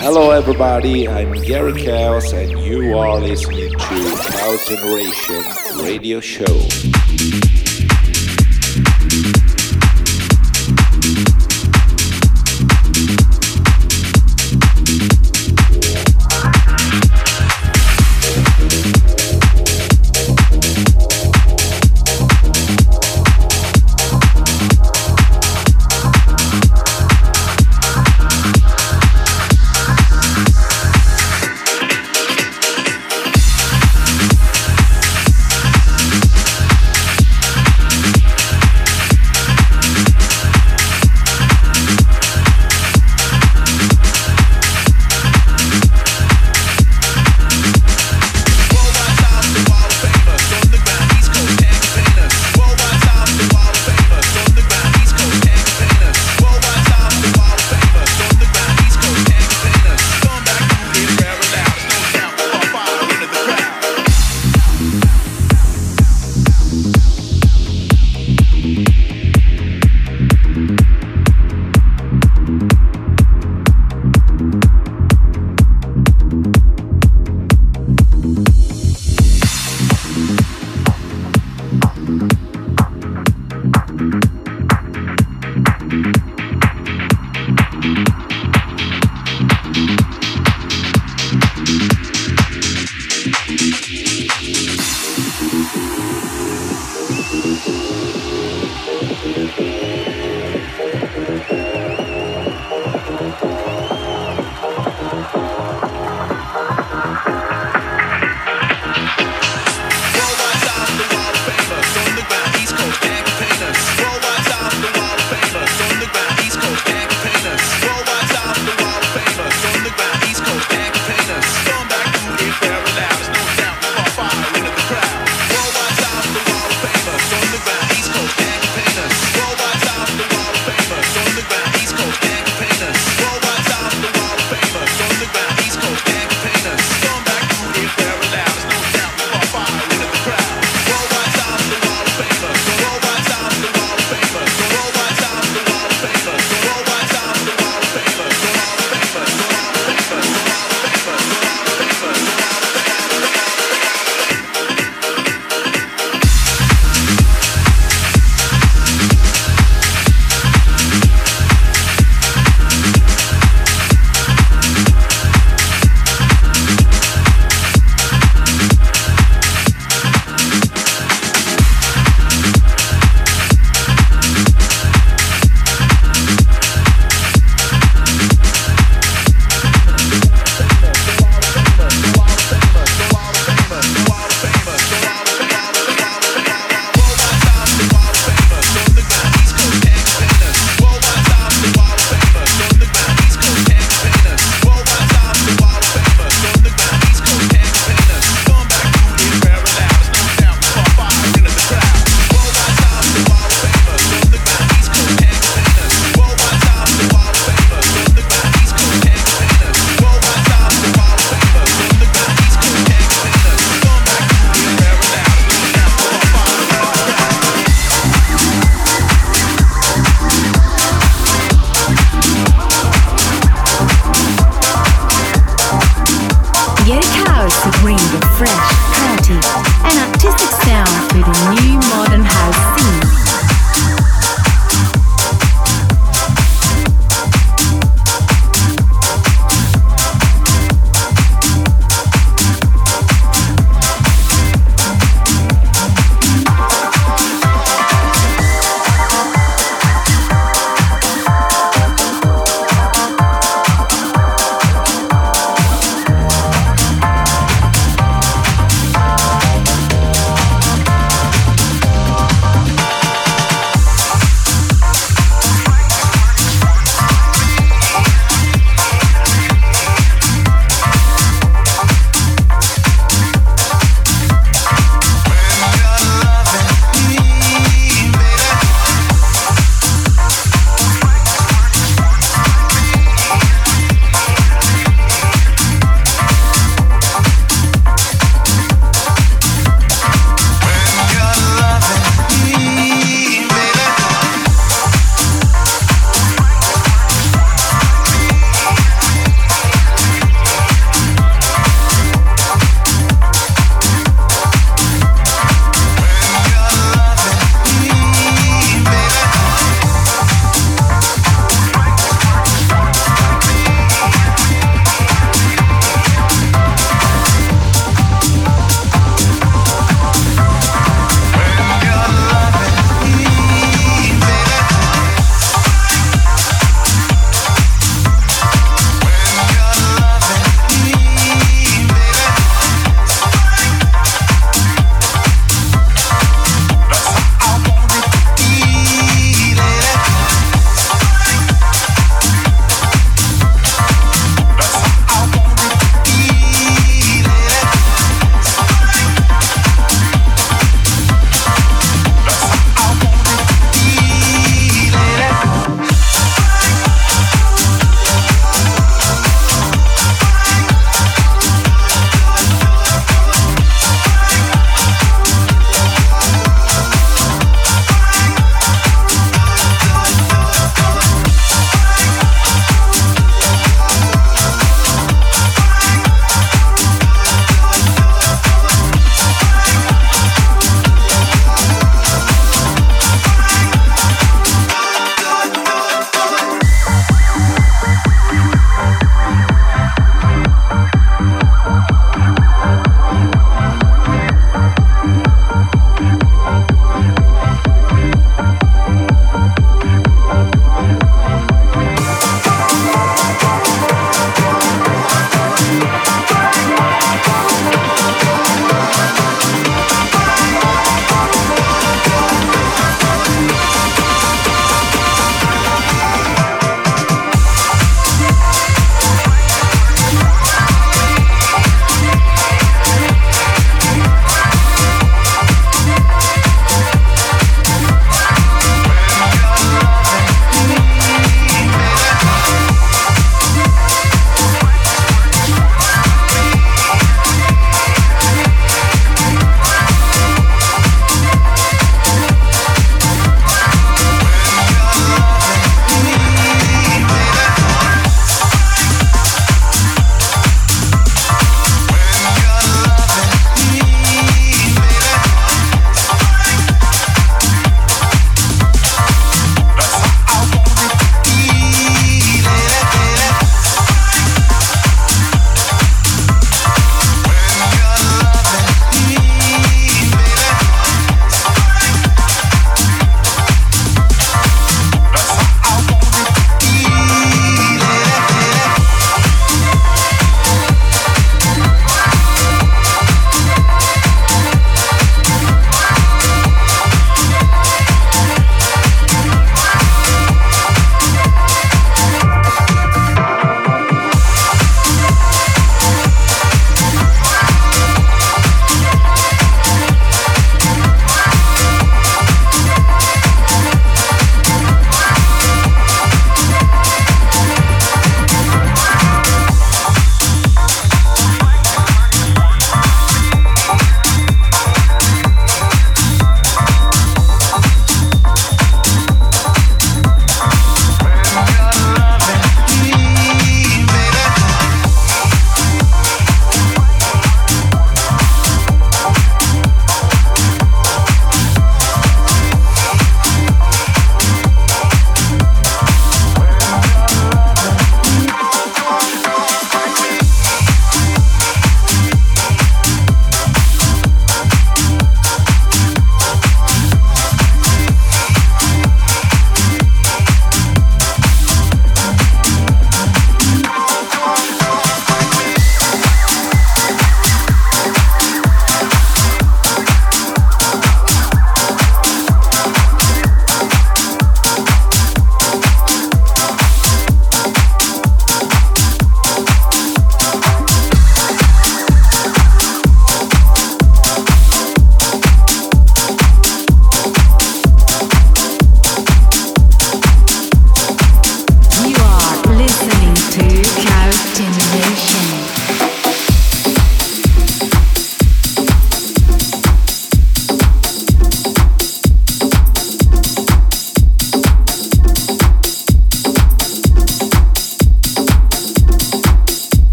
Hello, everybody. I'm Gary Caos, and you are listening to Caos Generation Radio Show. to bring a fresh, hearty, and artistic sound to the new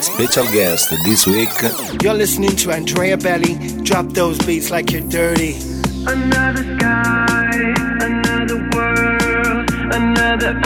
special guest this week. You're listening to Andrea Belli. Drop those beats like you're dirty. Another sky, another world, another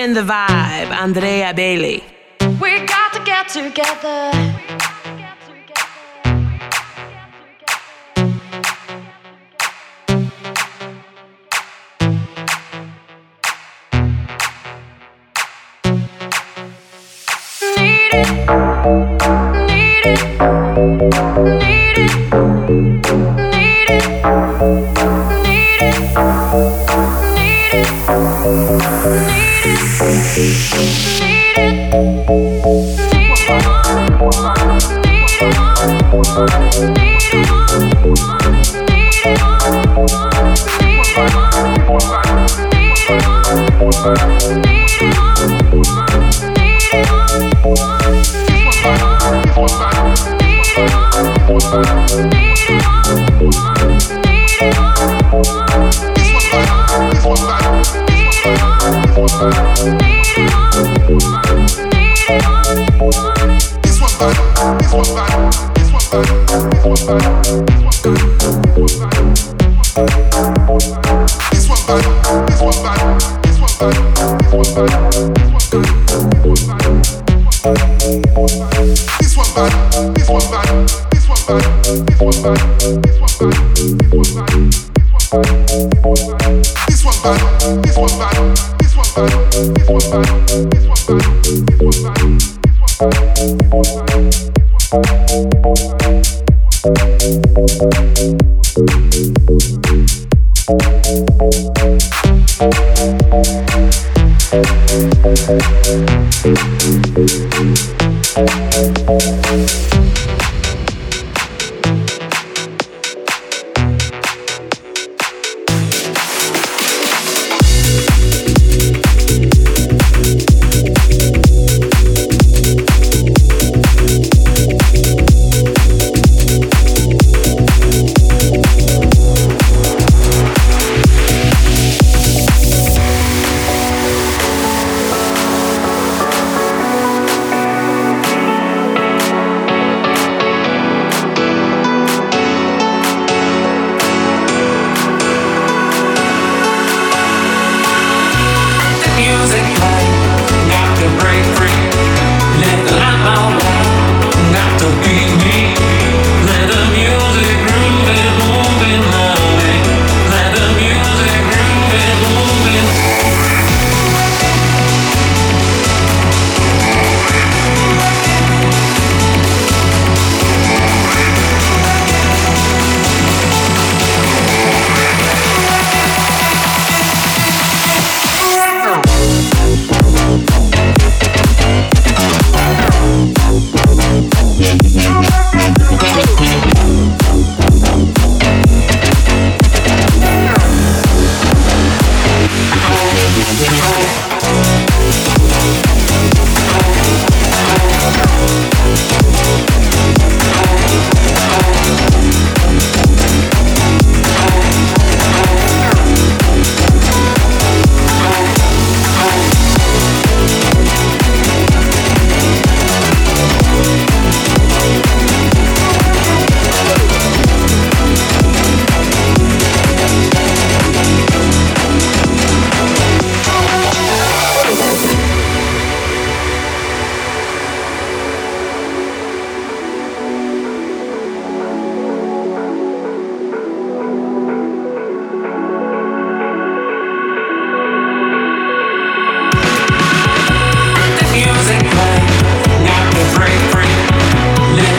spin the vibe, Andrea Belli. We got to get together. This one bad. This one bad. This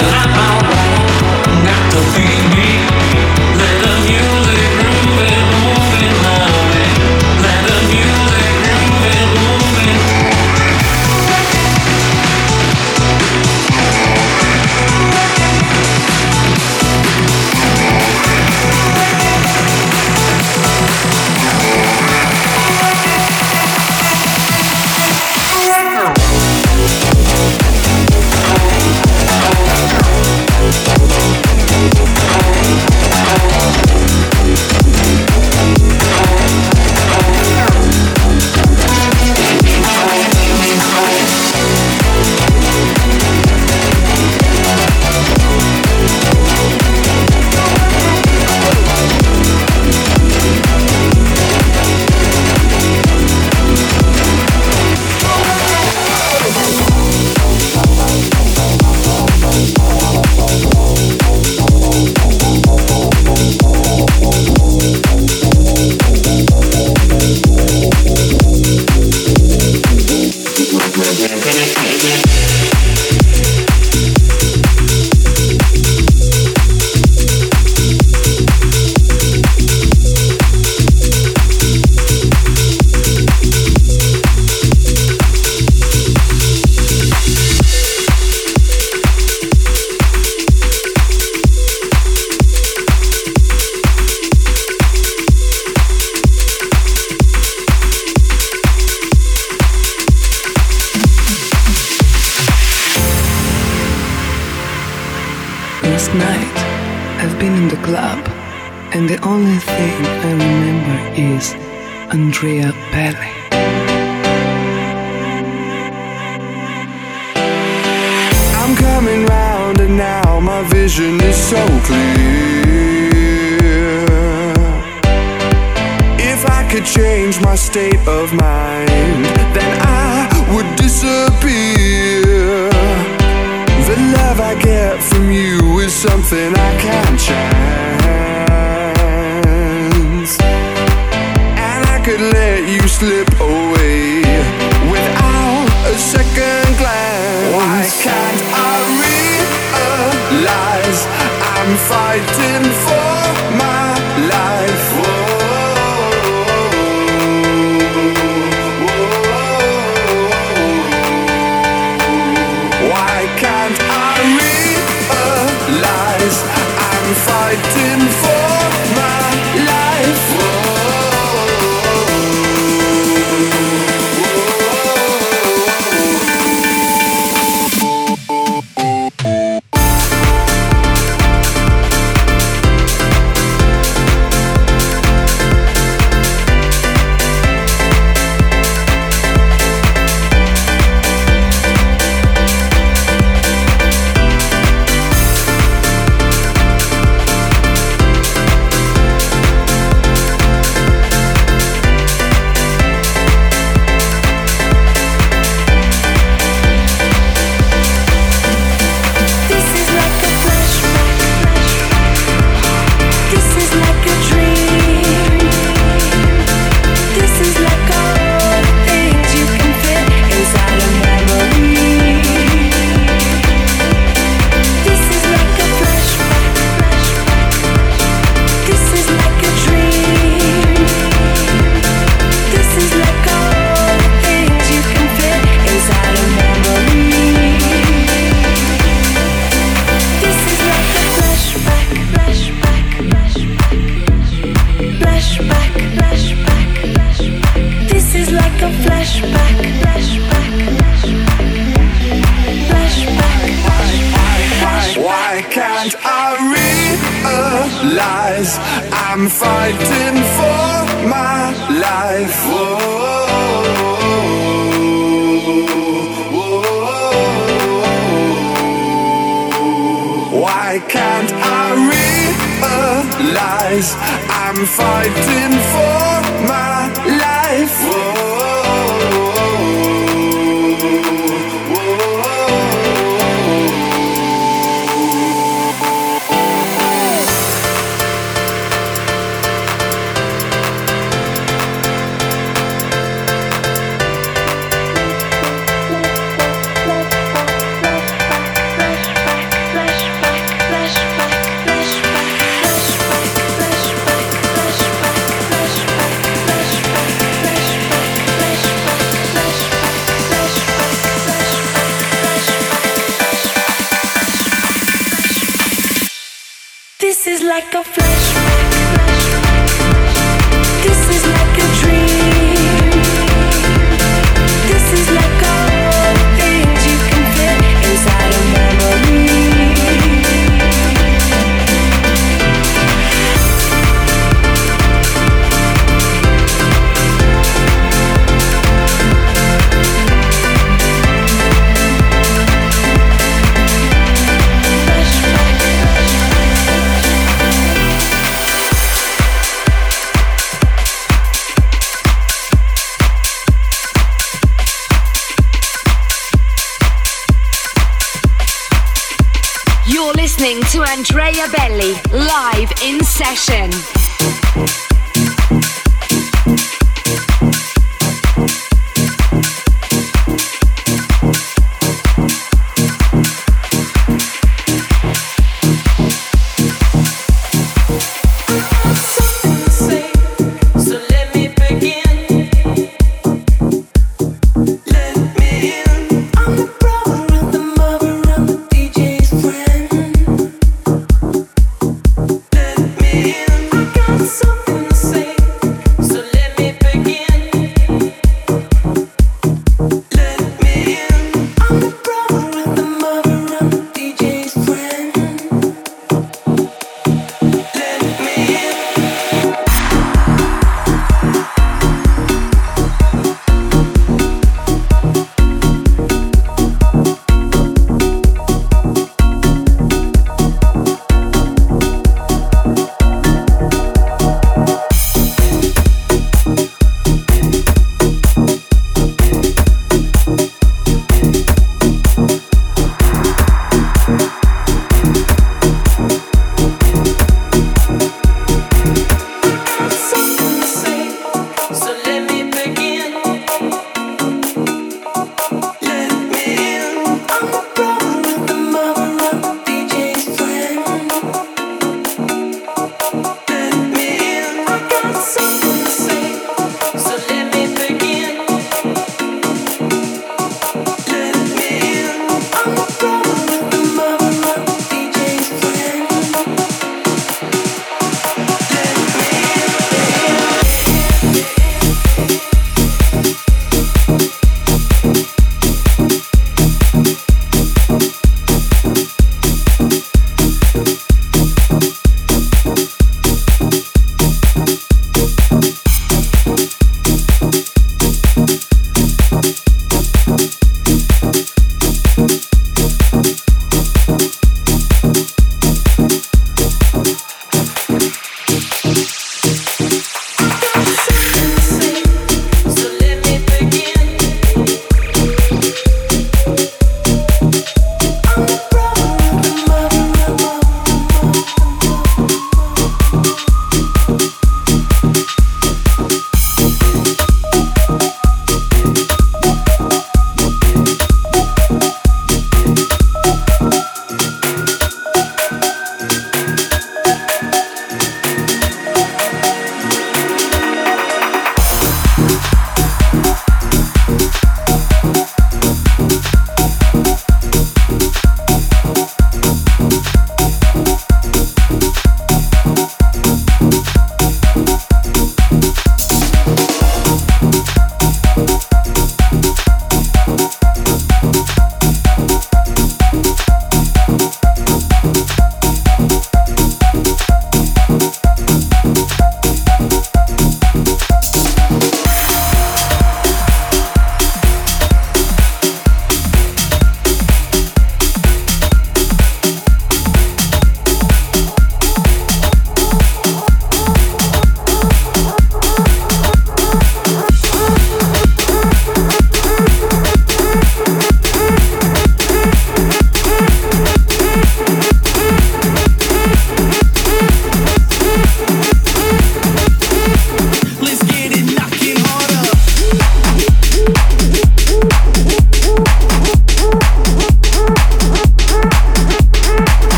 I'm alright, not to be me. Last night, I've been in the club, and the only thing I remember is Andrea Belli. I'm coming round, and now my vision is so clear. If I could change my state of mind, then I would disappear. The love I get from you is something I can't chance. And I could let you slip away without a second glance. Why can't I realize I'm fighting for? live in session.